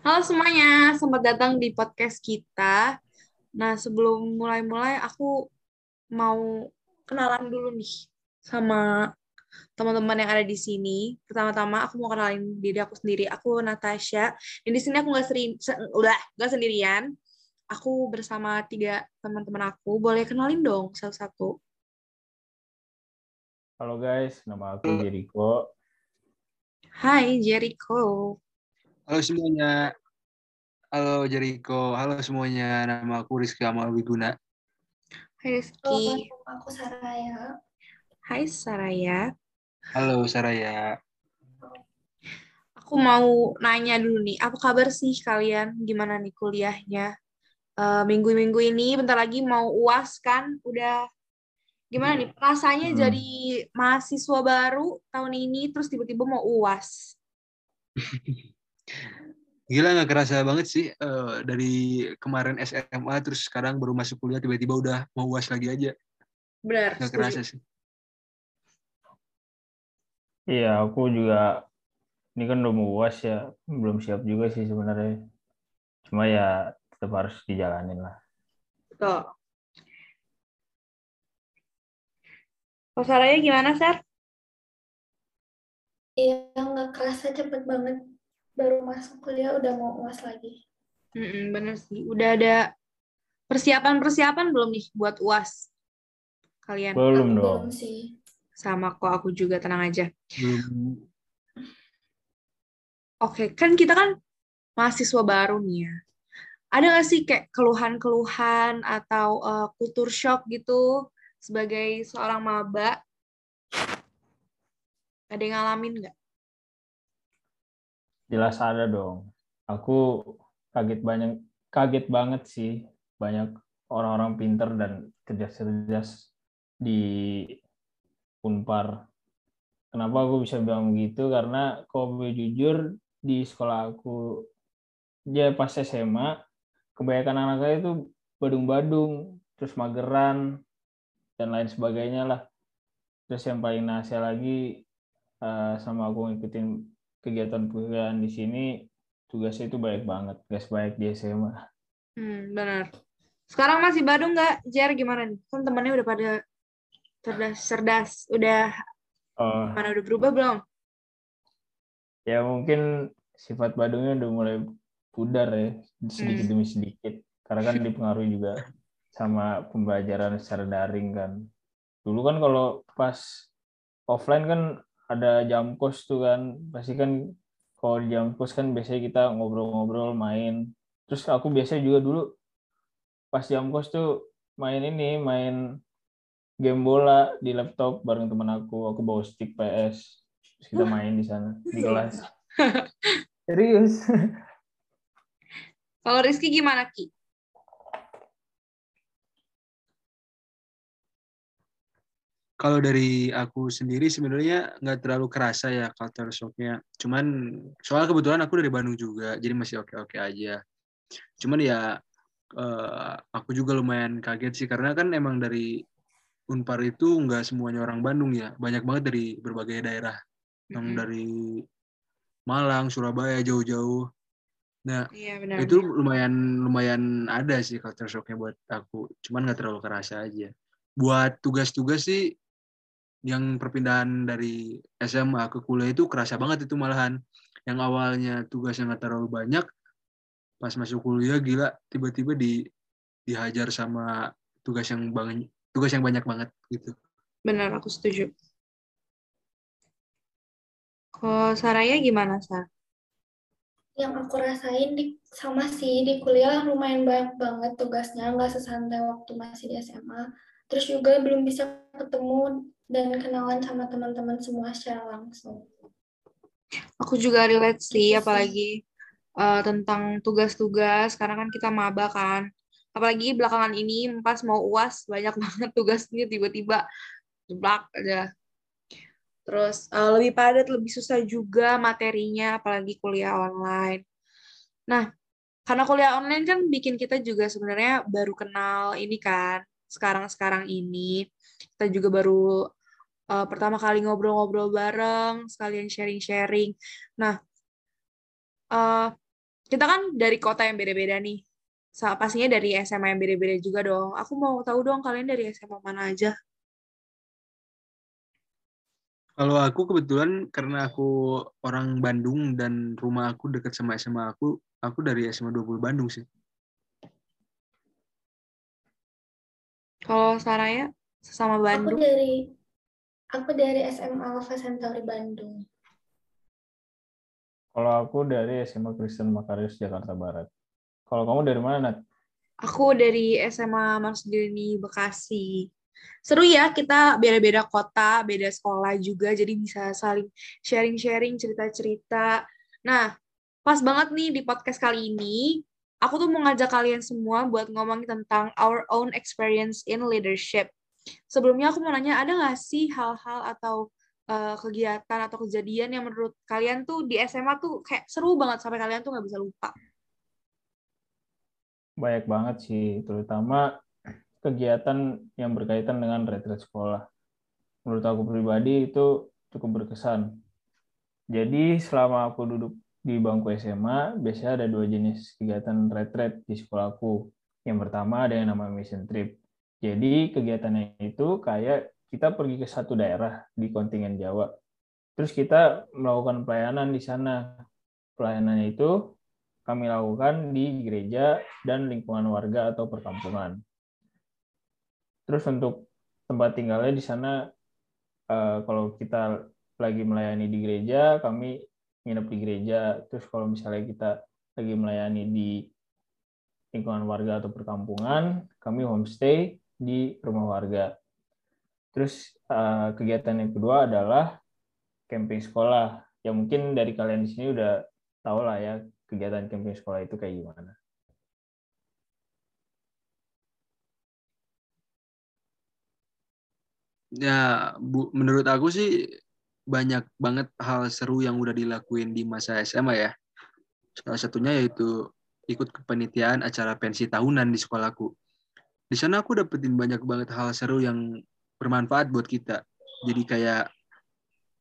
Halo semuanya, selamat datang di podcast kita. Nah, sebelum mulai-mulai aku mau kenalan dulu nih sama teman-teman yang ada di sini. Pertama-tama aku mau kenalin diri aku sendiri. Aku Natasha. Dan di sini aku nggak sering, udah nggak sendirian. Aku bersama tiga teman-teman aku. Boleh kenalin dong satu-satu. Halo guys, nama aku Jericho. Hai Jericho. Halo semuanya. Halo Jericho. Halo semuanya. Nama aku Rizky Amal Wiguna. Hai Rizky. Halo, aku Saraya. Hai Saraya. Halo Saraya. Aku mau nanya dulu nih, apa kabar sih kalian? Gimana nih kuliahnya? Eh, Minggu-minggu ini bentar lagi mau UAS kan? Udah gimana nih rasanya Hmm. jadi mahasiswa baru tahun ini terus tiba-tiba mau UAS? Gila nggak kerasa banget sih eh, dari kemarin SMA terus sekarang baru masuk kuliah tiba-tiba udah mau uas lagi aja. Benar, Nggak setuju. kerasa sih. Iya, aku juga ini kan udah mau UAS ya, belum siap juga sih sebenarnya. Cuma ya tetap harus dijalanin lah. Betul. Kalau Saraya gimana, Sar? Iya, nggak kerasa cepet banget. Baru masuk kuliah udah mau uas lagi. Mm-mm, bener sih. Udah ada persiapan-persiapan belum nih buat UAS? Kalian Belum Aku dong. belum sih. sama kok aku juga tenang aja. Belum. Oke, kan kita kan mahasiswa baru nih ya. Ada nggak sih kayak keluhan-keluhan atau uh, kultur shock gitu sebagai seorang maba? Ada yang ngalamin nggak? Jelas ada dong. Aku kaget banyak, kaget banget sih banyak orang-orang pinter dan cerdas-cerdas di Unpar. Kenapa aku bisa bilang begitu? Karena kalau jujur di sekolah aku ya pas SMA kebanyakan anak-anaknya itu badung-badung, terus mageran dan lain sebagainya lah. Terus yang paling nasihat lagi eh, sama aku ngikutin kegiatan-kegiatan di sini tugasnya itu baik banget, gak sebaik di SMA. Hmm, benar. Sekarang masih Badung nggak? Jer gimana nih? Kan temennya udah pada cerdas-cerdas. Udah Oh, mana udah berubah belum? ya mungkin sifat Badungnya udah mulai pudar ya sedikit Hmm. demi sedikit karena kan dipengaruhi juga sama pembelajaran secara daring kan dulu kan kalau pas offline kan ada jam kos tuh kan. Pasti kan kalau di jam kos kan biasanya kita ngobrol-ngobrol main. Terus aku biasanya juga dulu pas jam kos tuh main ini main game bola di laptop bareng temen aku. Aku bawa stick PS terus kita main di sana di kelas. Serius. Kalau Rizky gimana, Ki? Kalau dari aku sendiri sebenarnya nggak terlalu kerasa ya culture shocknya. Cuman soal kebetulan aku dari Bandung juga, jadi masih oke-oke aja. Cuman ya eh, aku juga lumayan kaget sih karena kan emang dari Unpar itu nggak semuanya orang Bandung ya, banyak banget dari berbagai daerah, yang Mm-mm. dari Malang, Surabaya jauh-jauh. Nah Iya benar. itu lumayan lumayan ada sih culture shocknya buat aku, cuman nggak terlalu kerasa aja. Buat tugas-tugas sih yang perpindahan dari SMA ke kuliah itu kerasa banget itu malahan. Yang awalnya tugasnya nggak terlalu banyak, pas masuk kuliah gila tiba-tiba di dihajar sama tugas yang banyak tugas yang banyak banget gitu. Benar, aku setuju. Kalau Saraya gimana, Sar? Yang aku rasain di, sama sih di kuliah lumayan banyak banget tugasnya, nggak sesantai waktu masih di SMA. Terus juga belum bisa ketemu dan kenalan sama teman-teman semua secara langsung. Aku juga relate sih, apalagi eh, tentang tugas-tugas, karena kan kita maba kan. Apalagi belakangan ini pas mau UAS, banyak banget tugasnya tiba-tiba jeblak aja. Terus eh, lebih padat, lebih susah juga materinya, apalagi kuliah online. Nah, karena kuliah online kan bikin kita juga sebenarnya baru kenal ini kan, sekarang-sekarang ini. Kita juga baru eh, pertama kali ngobrol-ngobrol bareng, sekalian sharing-sharing. Nah, eh, kita kan dari kota yang beda-beda nih. Pastinya dari SMA yang beda-beda juga dong. Aku mau tahu dong kalian dari SMA mana aja. Kalau aku kebetulan karena aku orang Bandung dan rumah aku dekat sama SMA aku, aku dari SMA 20 Bandung sih. Kalau Saraya sesama Aku Bandung. dari aku dari SMA Alpha Centauri Bandung. Kalau aku dari SMA Kristen Makarius Jakarta Barat. Kalau kamu dari mana, Nat? Aku dari SMA Marsdeni Bekasi. Seru ya, kita beda-beda kota, beda sekolah juga, jadi bisa saling sharing-sharing cerita-cerita. Nah, pas banget nih di podcast kali ini, aku tuh mau ngajak kalian semua buat ngomongin tentang our own experience in leadership. Sebelumnya aku mau nanya, ada nggak sih hal-hal atau uh, kegiatan atau kejadian yang menurut kalian tuh di SMA tuh kayak seru banget sampai kalian tuh nggak bisa lupa? Banyak banget sih, terutama kegiatan yang berkaitan dengan retreat sekolah. Menurut aku pribadi itu cukup berkesan. Jadi selama aku duduk di bangku SMA, biasanya ada dua jenis kegiatan retreat di sekolahku. Yang pertama ada yang namanya mission trip. Jadi kegiatannya itu kayak kita pergi ke satu daerah di kontingen Jawa. Terus kita melakukan pelayanan di sana. Pelayanannya itu kami lakukan di gereja dan lingkungan warga atau perkampungan. Terus untuk tempat tinggalnya di sana, uh, kalau kita lagi melayani di gereja, kami nginep di gereja. Terus kalau misalnya kita lagi melayani di lingkungan warga atau perkampungan, kami homestay di rumah warga. Terus uh, kegiatan yang kedua adalah camping sekolah. Ya mungkin dari kalian di sini udah tahu lah ya kegiatan camping sekolah itu kayak gimana. Ya, Bu, menurut aku sih banyak banget hal seru yang udah dilakuin di masa SMA ya. Salah satunya yaitu ikut kepanitiaan acara pensi tahunan di sekolahku. Di sana aku dapetin banyak banget hal seru yang bermanfaat buat kita. Jadi kayak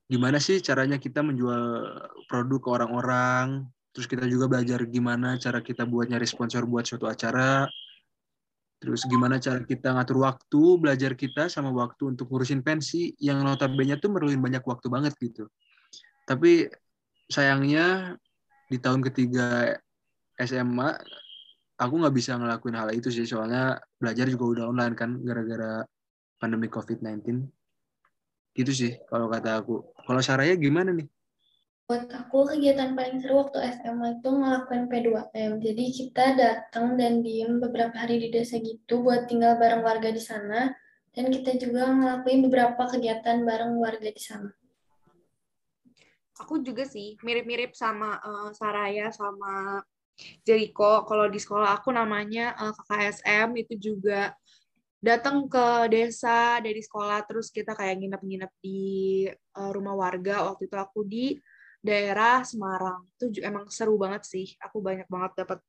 gimana sih caranya kita menjual produk ke orang-orang, terus kita juga belajar gimana cara kita buat nyari sponsor buat suatu acara, Terus gimana cara kita ngatur waktu, belajar kita sama waktu untuk ngurusin pensi yang notabene tuh merluin banyak waktu banget gitu. Tapi sayangnya di tahun ketiga SMA aku nggak bisa ngelakuin hal itu sih soalnya belajar juga udah online kan gara-gara pandemi COVID-19. Gitu sih kalau kata aku. Kalau Saraya gimana nih? Buat aku kegiatan paling seru waktu SMA itu ngelakuin P2M. Jadi kita datang dan diem beberapa hari di desa gitu buat tinggal bareng warga di sana. Dan kita juga ngelakuin beberapa kegiatan bareng warga di sana. Aku juga sih mirip-mirip sama uh, Saraya sama Jericho. Kalau di sekolah aku namanya uh, KKSM itu juga datang ke desa dari sekolah terus kita kayak nginep-nginep di uh, rumah warga. Waktu itu aku di daerah Semarang. Itu emang seru banget sih. Aku banyak banget dapat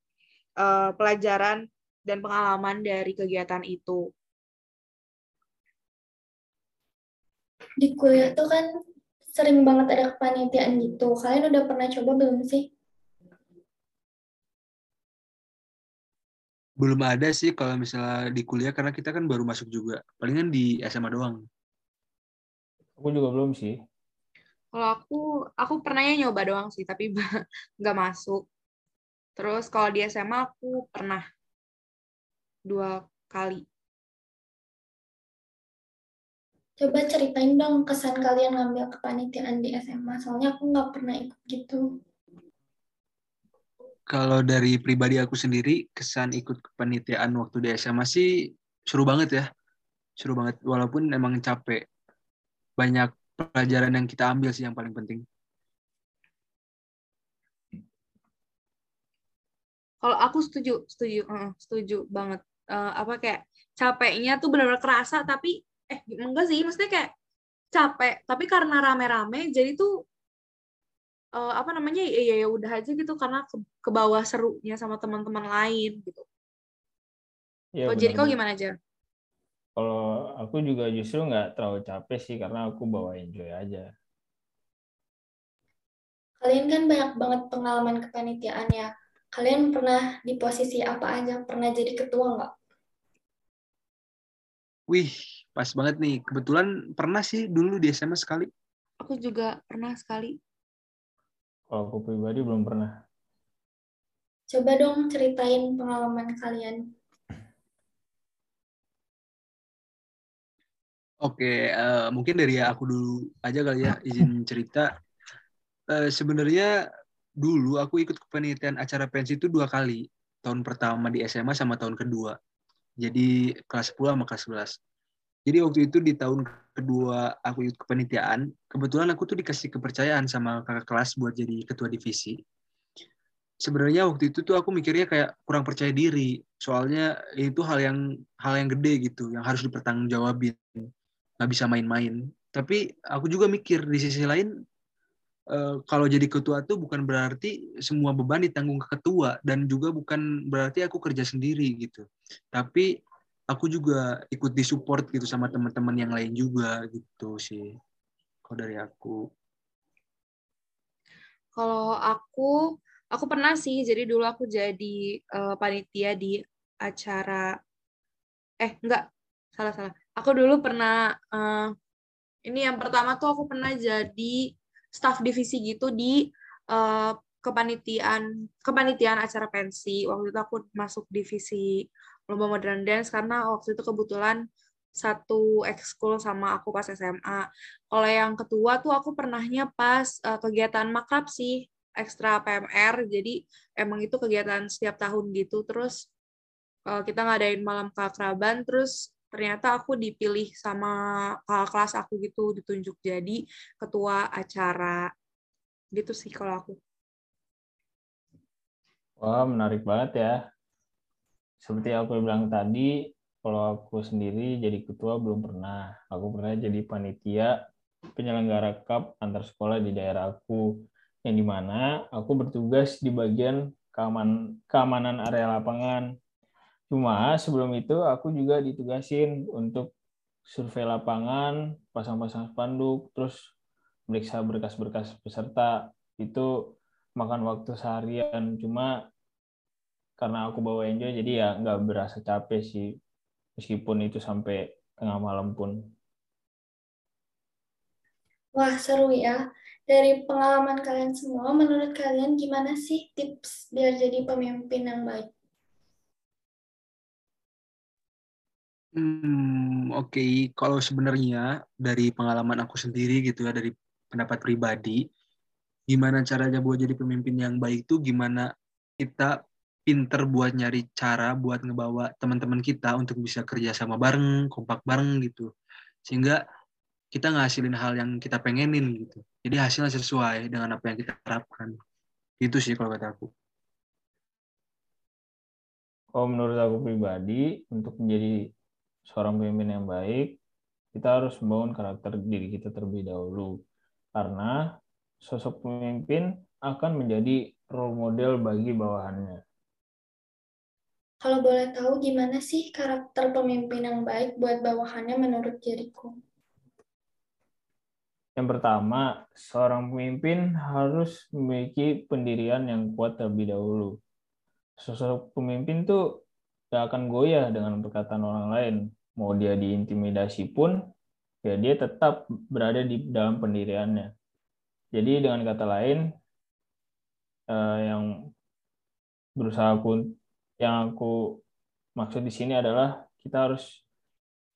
uh, pelajaran dan pengalaman dari kegiatan itu. Di kuliah tuh kan sering banget ada kepanitiaan gitu. Kalian udah pernah coba belum sih? Belum ada sih kalau misalnya di kuliah karena kita kan baru masuk juga. Palingan di SMA doang. Aku juga belum sih. Kalau aku, aku pernahnya nyoba doang sih, tapi nggak masuk. Terus kalau di SMA aku pernah dua kali. Coba ceritain dong kesan kalian ngambil kepanitiaan di SMA, soalnya aku nggak pernah ikut gitu. Kalau dari pribadi aku sendiri, kesan ikut kepanitiaan waktu di SMA sih seru banget ya. Seru banget, walaupun emang capek. Banyak pelajaran yang kita ambil sih yang paling penting. Kalau aku setuju, setuju, uh, setuju banget. Uh, apa kayak capeknya tuh benar-benar kerasa, tapi eh enggak sih, maksudnya kayak capek, tapi karena rame-rame, jadi tuh uh, apa namanya ya ya udah aja gitu karena ke, ke bawah serunya sama teman-teman lain gitu. Ya, oh, jadi kau gimana aja? Kalau aku juga justru nggak terlalu capek sih karena aku bawa enjoy aja. Kalian kan banyak banget pengalaman kepanitiaan ya. Kalian pernah di posisi apa aja? Pernah jadi ketua nggak? Wih, pas banget nih. Kebetulan pernah sih dulu di SMA sekali. Aku juga pernah sekali. Kalau aku pribadi belum pernah. Coba dong ceritain pengalaman kalian. Oke, uh, mungkin dari aku dulu aja kali ya izin cerita. Uh, Sebenarnya dulu aku ikut kepanitiaan acara pensi itu dua kali. Tahun pertama di SMA sama tahun kedua. Jadi kelas 10 sama kelas 11. Jadi waktu itu di tahun kedua aku ikut kepanitiaan, kebetulan aku tuh dikasih kepercayaan sama kakak kelas buat jadi ketua divisi. Sebenarnya waktu itu tuh aku mikirnya kayak kurang percaya diri, soalnya itu hal yang hal yang gede gitu, yang harus dipertanggungjawabin nggak bisa main-main. Tapi aku juga mikir di sisi lain uh, kalau jadi ketua tuh bukan berarti semua beban ditanggung ke ketua dan juga bukan berarti aku kerja sendiri gitu. Tapi aku juga ikut disupport gitu sama teman-teman yang lain juga gitu sih. Kalau dari aku. Kalau aku, aku pernah sih. Jadi dulu aku jadi uh, panitia di acara. Eh, enggak, salah salah aku dulu pernah uh, ini yang pertama tuh aku pernah jadi staff divisi gitu di uh, kepanitiaan kepanitiaan acara pensi waktu itu aku masuk divisi lomba modern dance karena waktu itu kebetulan satu ekskul sama aku pas SMA. Kalau yang ketua tuh aku pernahnya pas uh, kegiatan makrab sih, ekstra PMR. Jadi emang itu kegiatan setiap tahun gitu. Terus uh, kita ngadain malam keakraban, terus ternyata aku dipilih sama kakak kelas aku gitu ditunjuk jadi ketua acara gitu sih kalau aku wah menarik banget ya seperti aku bilang tadi kalau aku sendiri jadi ketua belum pernah aku pernah jadi panitia penyelenggara cup antar sekolah di daerah aku yang di mana aku bertugas di bagian keaman, keamanan area lapangan Cuma sebelum itu aku juga ditugasin untuk survei lapangan, pasang-pasang spanduk, terus meriksa berkas-berkas peserta. Itu makan waktu seharian. Cuma karena aku bawa enjoy, jadi ya nggak berasa capek sih. Meskipun itu sampai tengah malam pun. Wah, seru ya. Dari pengalaman kalian semua, menurut kalian gimana sih tips biar jadi pemimpin yang baik? Hmm, oke. Okay. Kalau sebenarnya dari pengalaman aku sendiri gitu ya, dari pendapat pribadi, gimana caranya buat jadi pemimpin yang baik itu gimana kita pinter buat nyari cara buat ngebawa teman-teman kita untuk bisa kerja sama bareng, kompak bareng gitu. Sehingga kita ngasilin hal yang kita pengenin gitu. Jadi hasilnya sesuai dengan apa yang kita harapkan. Itu sih kalau kata aku. Oh, menurut aku pribadi, untuk menjadi seorang pemimpin yang baik, kita harus membangun karakter diri kita terlebih dahulu. Karena sosok pemimpin akan menjadi role model bagi bawahannya. Kalau boleh tahu gimana sih karakter pemimpin yang baik buat bawahannya menurut Jericho? Yang pertama, seorang pemimpin harus memiliki pendirian yang kuat terlebih dahulu. Sosok pemimpin tuh gak akan goyah dengan perkataan orang lain. Mau dia diintimidasi pun, ya dia tetap berada di dalam pendiriannya. Jadi dengan kata lain, eh, yang berusaha yang aku maksud di sini adalah kita harus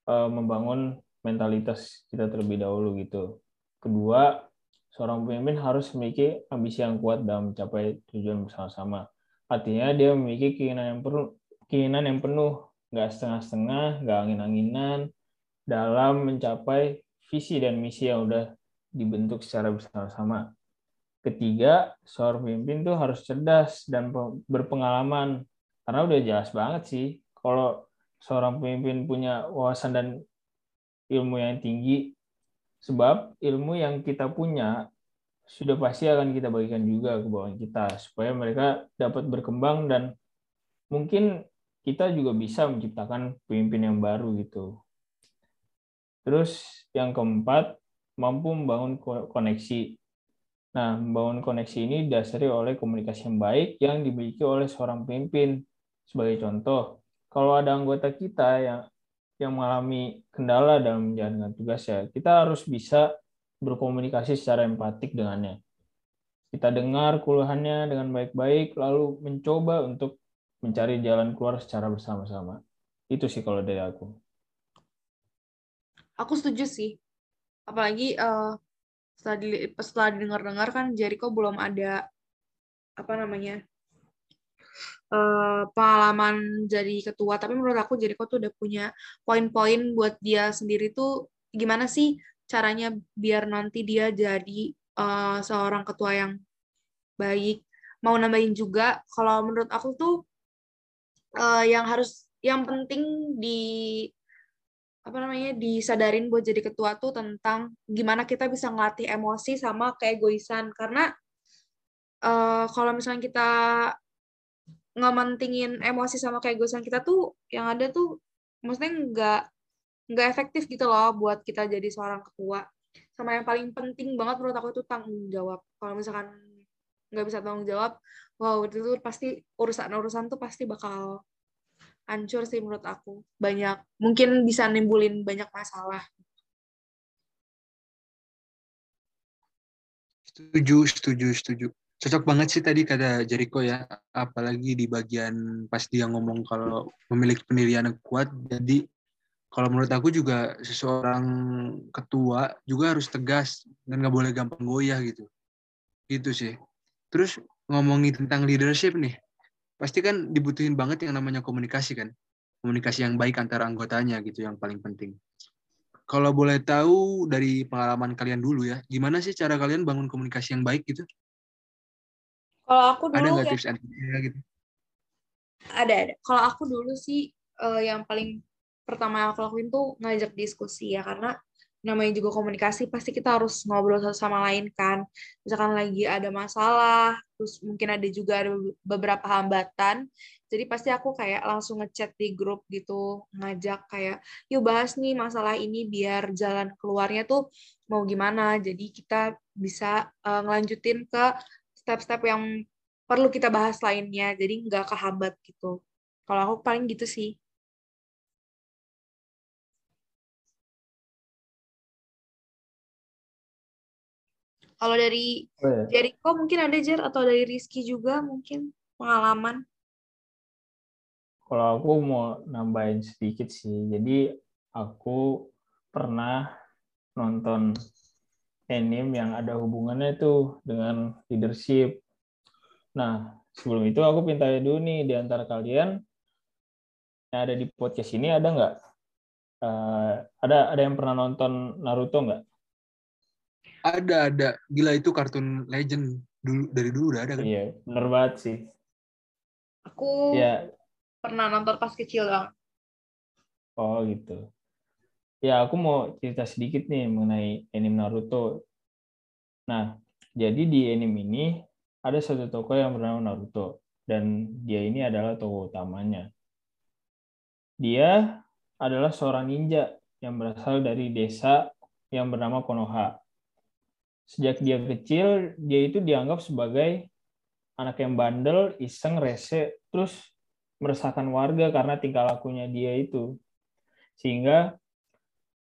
eh, membangun mentalitas kita terlebih dahulu gitu. Kedua, seorang pemimpin harus memiliki ambisi yang kuat dalam mencapai tujuan bersama-sama. Artinya dia memiliki keinginan yang perlu keinginan yang penuh, nggak setengah-setengah, nggak angin-anginan, dalam mencapai visi dan misi yang udah dibentuk secara bersama-sama. Ketiga, seorang pemimpin tuh harus cerdas dan berpengalaman. Karena udah jelas banget sih, kalau seorang pemimpin punya wawasan dan ilmu yang tinggi, sebab ilmu yang kita punya sudah pasti akan kita bagikan juga ke bawah kita, supaya mereka dapat berkembang dan mungkin kita juga bisa menciptakan pemimpin yang baru gitu. Terus yang keempat, mampu membangun koneksi. Nah, membangun koneksi ini didasari oleh komunikasi yang baik yang dimiliki oleh seorang pemimpin. Sebagai contoh, kalau ada anggota kita yang yang mengalami kendala dalam menjalankan tugasnya, kita harus bisa berkomunikasi secara empatik dengannya. Kita dengar keluhannya dengan baik-baik, lalu mencoba untuk mencari jalan keluar secara bersama-sama. Itu sih kalau dari aku. Aku setuju sih. Apalagi uh, setelah di, setelah dengar-dengar kan Jericho belum ada apa namanya uh, pengalaman jadi ketua. Tapi menurut aku Jericho tuh udah punya poin-poin buat dia sendiri tuh gimana sih caranya biar nanti dia jadi uh, seorang ketua yang baik. Mau nambahin juga, kalau menurut aku tuh uh, yang harus yang penting di apa namanya disadarin buat jadi ketua tuh tentang gimana kita bisa ngelatih emosi sama keegoisan karena uh, kalau misalnya kita ngementingin emosi sama keegoisan kita tuh yang ada tuh maksudnya nggak nggak efektif gitu loh buat kita jadi seorang ketua sama yang paling penting banget menurut aku itu tanggung jawab kalau misalkan nggak bisa tanggung jawab wow itu tuh pasti urusan-urusan tuh pasti bakal hancur sih menurut aku. Banyak, mungkin bisa nimbulin banyak masalah. Setuju, setuju, setuju. Cocok banget sih tadi kata Jericho ya, apalagi di bagian pas dia ngomong kalau memiliki pendirian yang kuat, jadi kalau menurut aku juga seseorang ketua juga harus tegas dan nggak boleh gampang goyah gitu. Gitu sih. Terus ngomongin tentang leadership nih, pasti kan dibutuhin banget yang namanya komunikasi kan komunikasi yang baik antara anggotanya gitu yang paling penting kalau boleh tahu dari pengalaman kalian dulu ya gimana sih cara kalian bangun komunikasi yang baik gitu kalau aku dulu ada nggak ya, tips and gitu? Ada ada. Kalau aku dulu sih uh, yang paling pertama yang aku lakuin tuh ngajak diskusi ya karena namanya juga komunikasi pasti kita harus ngobrol satu sama lain kan. Misalkan lagi ada masalah terus mungkin ada juga ada beberapa hambatan jadi pasti aku kayak langsung ngechat di grup gitu ngajak kayak yuk bahas nih masalah ini biar jalan keluarnya tuh mau gimana. Jadi kita bisa uh, ngelanjutin ke step-step yang perlu kita bahas lainnya jadi nggak kehambat gitu kalau aku paling gitu sih Kalau dari oh, ya. Jericho mungkin ada Jer atau dari Rizky juga mungkin pengalaman. Kalau aku mau nambahin sedikit sih. Jadi aku pernah nonton anime yang ada hubungannya tuh dengan leadership. Nah, sebelum itu aku minta dulu nih di antara kalian yang ada di podcast ini ada nggak? Uh, ada ada yang pernah nonton Naruto nggak? Ada, ada. Gila itu kartun legend dulu dari dulu udah ada kan? Iya, bener banget sih. Aku ya. pernah nonton pas kecil dong. Oh gitu. Ya aku mau cerita sedikit nih mengenai anime Naruto. Nah, jadi di anime ini ada satu tokoh yang bernama Naruto dan dia ini adalah tokoh utamanya. Dia adalah seorang ninja yang berasal dari desa yang bernama Konoha sejak dia kecil dia itu dianggap sebagai anak yang bandel, iseng, rese, terus meresahkan warga karena tingkah lakunya dia itu. Sehingga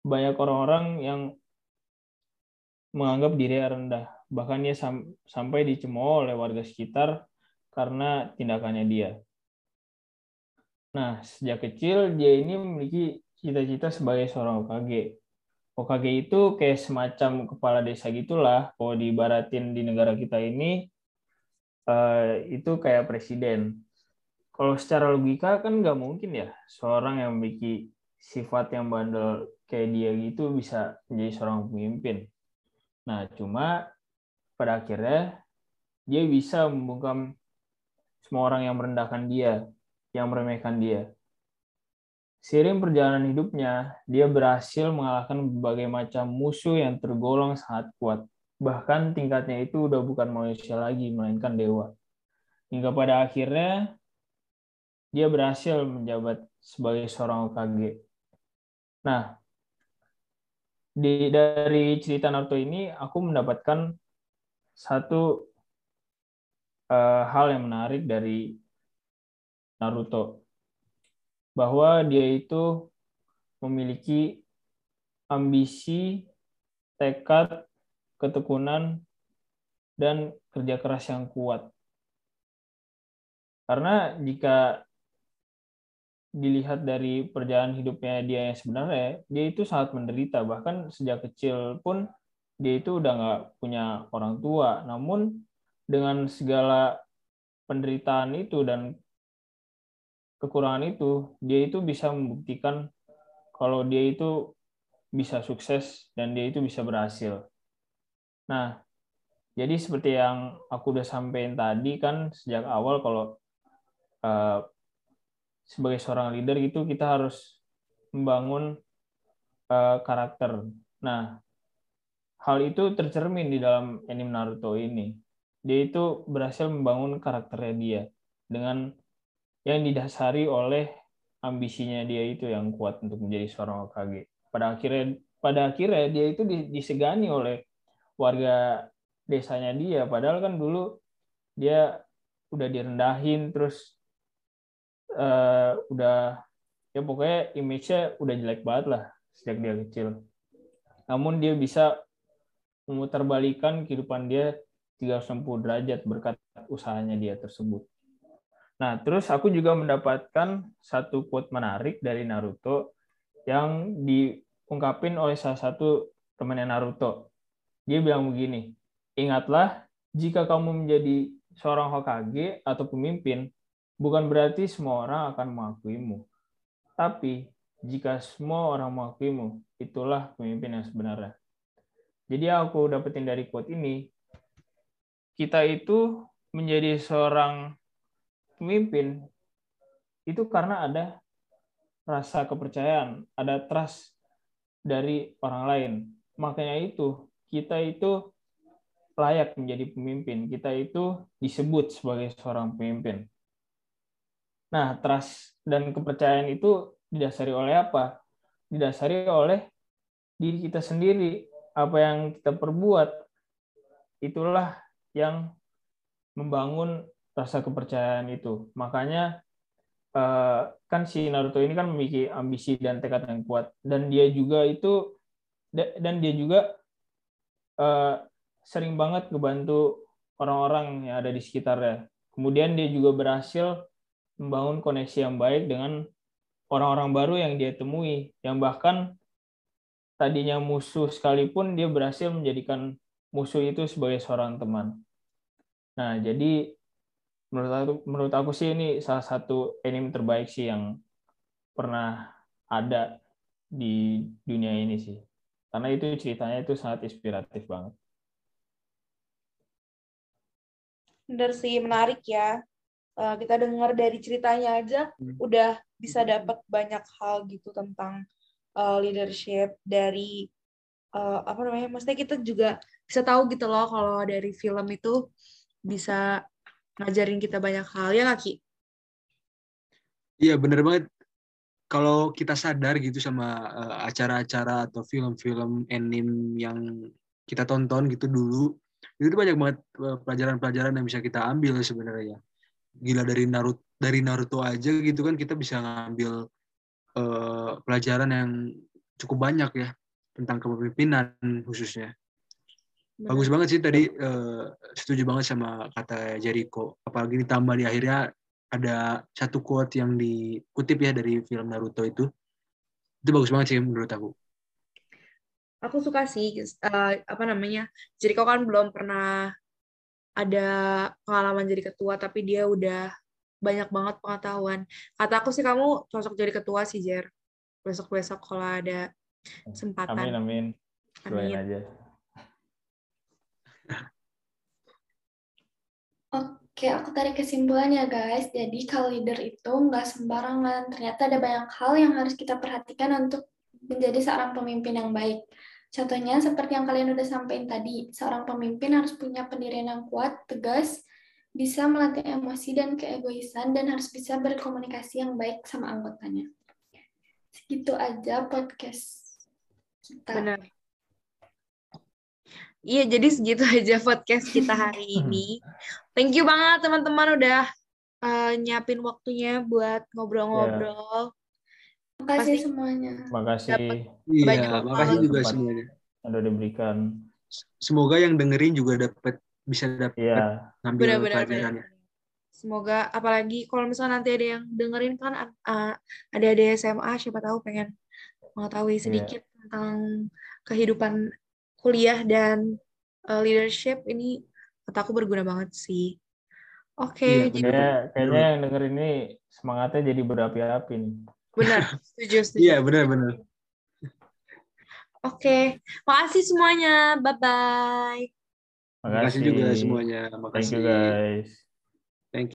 banyak orang-orang yang menganggap dirinya rendah. Bahkan dia sam sampai dicemooh oleh warga sekitar karena tindakannya dia. Nah, sejak kecil dia ini memiliki cita-cita sebagai seorang Hokage. OKG itu kayak semacam kepala desa gitulah. Kalau diibaratin di negara kita ini, uh, itu kayak presiden. Kalau secara logika kan nggak mungkin ya seorang yang memiliki sifat yang bandel kayak dia gitu bisa menjadi seorang pemimpin. Nah, cuma pada akhirnya dia bisa membungkam semua orang yang merendahkan dia, yang meremehkan dia. Seiring perjalanan hidupnya, dia berhasil mengalahkan berbagai macam musuh yang tergolong sangat kuat. Bahkan tingkatnya itu udah bukan manusia lagi, melainkan dewa. Hingga pada akhirnya, dia berhasil menjabat sebagai seorang Hokage. Nah, di, dari cerita Naruto ini, aku mendapatkan satu uh, hal yang menarik dari Naruto bahwa dia itu memiliki ambisi, tekad, ketekunan, dan kerja keras yang kuat. Karena jika dilihat dari perjalanan hidupnya dia yang sebenarnya, dia itu sangat menderita. Bahkan sejak kecil pun dia itu udah nggak punya orang tua. Namun dengan segala penderitaan itu dan kekurangan itu, dia itu bisa membuktikan kalau dia itu bisa sukses dan dia itu bisa berhasil. Nah, jadi seperti yang aku udah sampaikan tadi kan sejak awal kalau uh, sebagai seorang leader itu kita harus membangun uh, karakter. Nah, hal itu tercermin di dalam anime Naruto ini. Dia itu berhasil membangun karakternya dia dengan yang didasari oleh ambisinya dia itu yang kuat untuk menjadi seorang Hokage. Pada akhirnya pada akhirnya dia itu disegani oleh warga desanya dia padahal kan dulu dia udah direndahin terus uh, udah ya pokoknya image-nya udah jelek banget lah sejak dia kecil. Namun dia bisa memutarbalikan kehidupan dia 360 derajat berkat usahanya dia tersebut. Nah, terus aku juga mendapatkan satu quote menarik dari Naruto yang diungkapin oleh salah satu temannya Naruto. Dia bilang begini, ingatlah jika kamu menjadi seorang Hokage atau pemimpin, bukan berarti semua orang akan mengakuimu. Tapi, jika semua orang mengakuimu, itulah pemimpin yang sebenarnya. Jadi aku dapetin dari quote ini, kita itu menjadi seorang pemimpin itu karena ada rasa kepercayaan, ada trust dari orang lain. Makanya itu kita itu layak menjadi pemimpin. Kita itu disebut sebagai seorang pemimpin. Nah, trust dan kepercayaan itu didasari oleh apa? Didasari oleh diri kita sendiri. Apa yang kita perbuat, itulah yang membangun rasa kepercayaan itu. Makanya eh, kan si Naruto ini kan memiliki ambisi dan tekad yang kuat dan dia juga itu dan dia juga eh, sering banget ngebantu orang-orang yang ada di sekitarnya. Kemudian dia juga berhasil membangun koneksi yang baik dengan orang-orang baru yang dia temui, yang bahkan tadinya musuh sekalipun dia berhasil menjadikan musuh itu sebagai seorang teman. Nah, jadi menurut aku menurut aku sih ini salah satu anime terbaik sih yang pernah ada di dunia ini sih karena itu ceritanya itu sangat inspiratif banget. Bener sih menarik ya. Uh, kita dengar dari ceritanya aja hmm. udah bisa dapat banyak hal gitu tentang uh, leadership dari uh, apa namanya maksudnya kita juga bisa tahu gitu loh kalau dari film itu bisa ngajarin kita banyak hal ya nggak Ki? Iya bener banget. Kalau kita sadar gitu sama uh, acara-acara atau film-film anime yang kita tonton gitu dulu, itu banyak banget pelajaran-pelajaran yang bisa kita ambil sebenarnya. Gila dari Naruto dari Naruto aja gitu kan kita bisa ngambil uh, pelajaran yang cukup banyak ya tentang kepemimpinan khususnya. Benar. Bagus banget sih tadi uh, setuju banget sama kata Jericho. Apalagi ditambah di akhirnya ada satu quote yang dikutip ya dari film Naruto itu. Itu bagus banget sih menurut aku. Aku suka sih uh, apa namanya. Jericho kan belum pernah ada pengalaman jadi ketua tapi dia udah banyak banget pengetahuan. Kata aku sih kamu cocok jadi ketua sih Jer. Besok-besok kalau ada kesempatan. Amin amin. Doain aja. Oke, aku tarik kesimpulan ya guys. Jadi kalau leader itu nggak sembarangan. Ternyata ada banyak hal yang harus kita perhatikan untuk menjadi seorang pemimpin yang baik. Contohnya seperti yang kalian udah sampaikan tadi, seorang pemimpin harus punya pendirian yang kuat, tegas, bisa melatih emosi dan keegoisan, dan harus bisa berkomunikasi yang baik sama anggotanya. Segitu aja podcast kita. Benar. Iya, jadi segitu aja podcast kita hari ini. Thank you banget teman-teman udah uh, nyiapin waktunya buat ngobrol-ngobrol. Makasih Pasti- semuanya. Makasih Iya, makasih juga semuanya. yang udah diberikan. Semoga yang dengerin juga dapat bisa dapat Iya, ngambil Benar-benar. pelajarannya. Semoga apalagi kalau misalnya nanti ada yang dengerin kan uh, ada ada SMA siapa tahu pengen mengetahui sedikit tentang kehidupan kuliah dan uh, leadership ini kata aku berguna banget sih. Oke, Iya, jadi kayaknya kayaknya yang denger ini semangatnya jadi berapi-api nih. Benar, setuju, setuju. Iya, benar-benar. Oke, makasih semuanya. Bye bye. Makasih juga semuanya. Thank Makasih. you guys.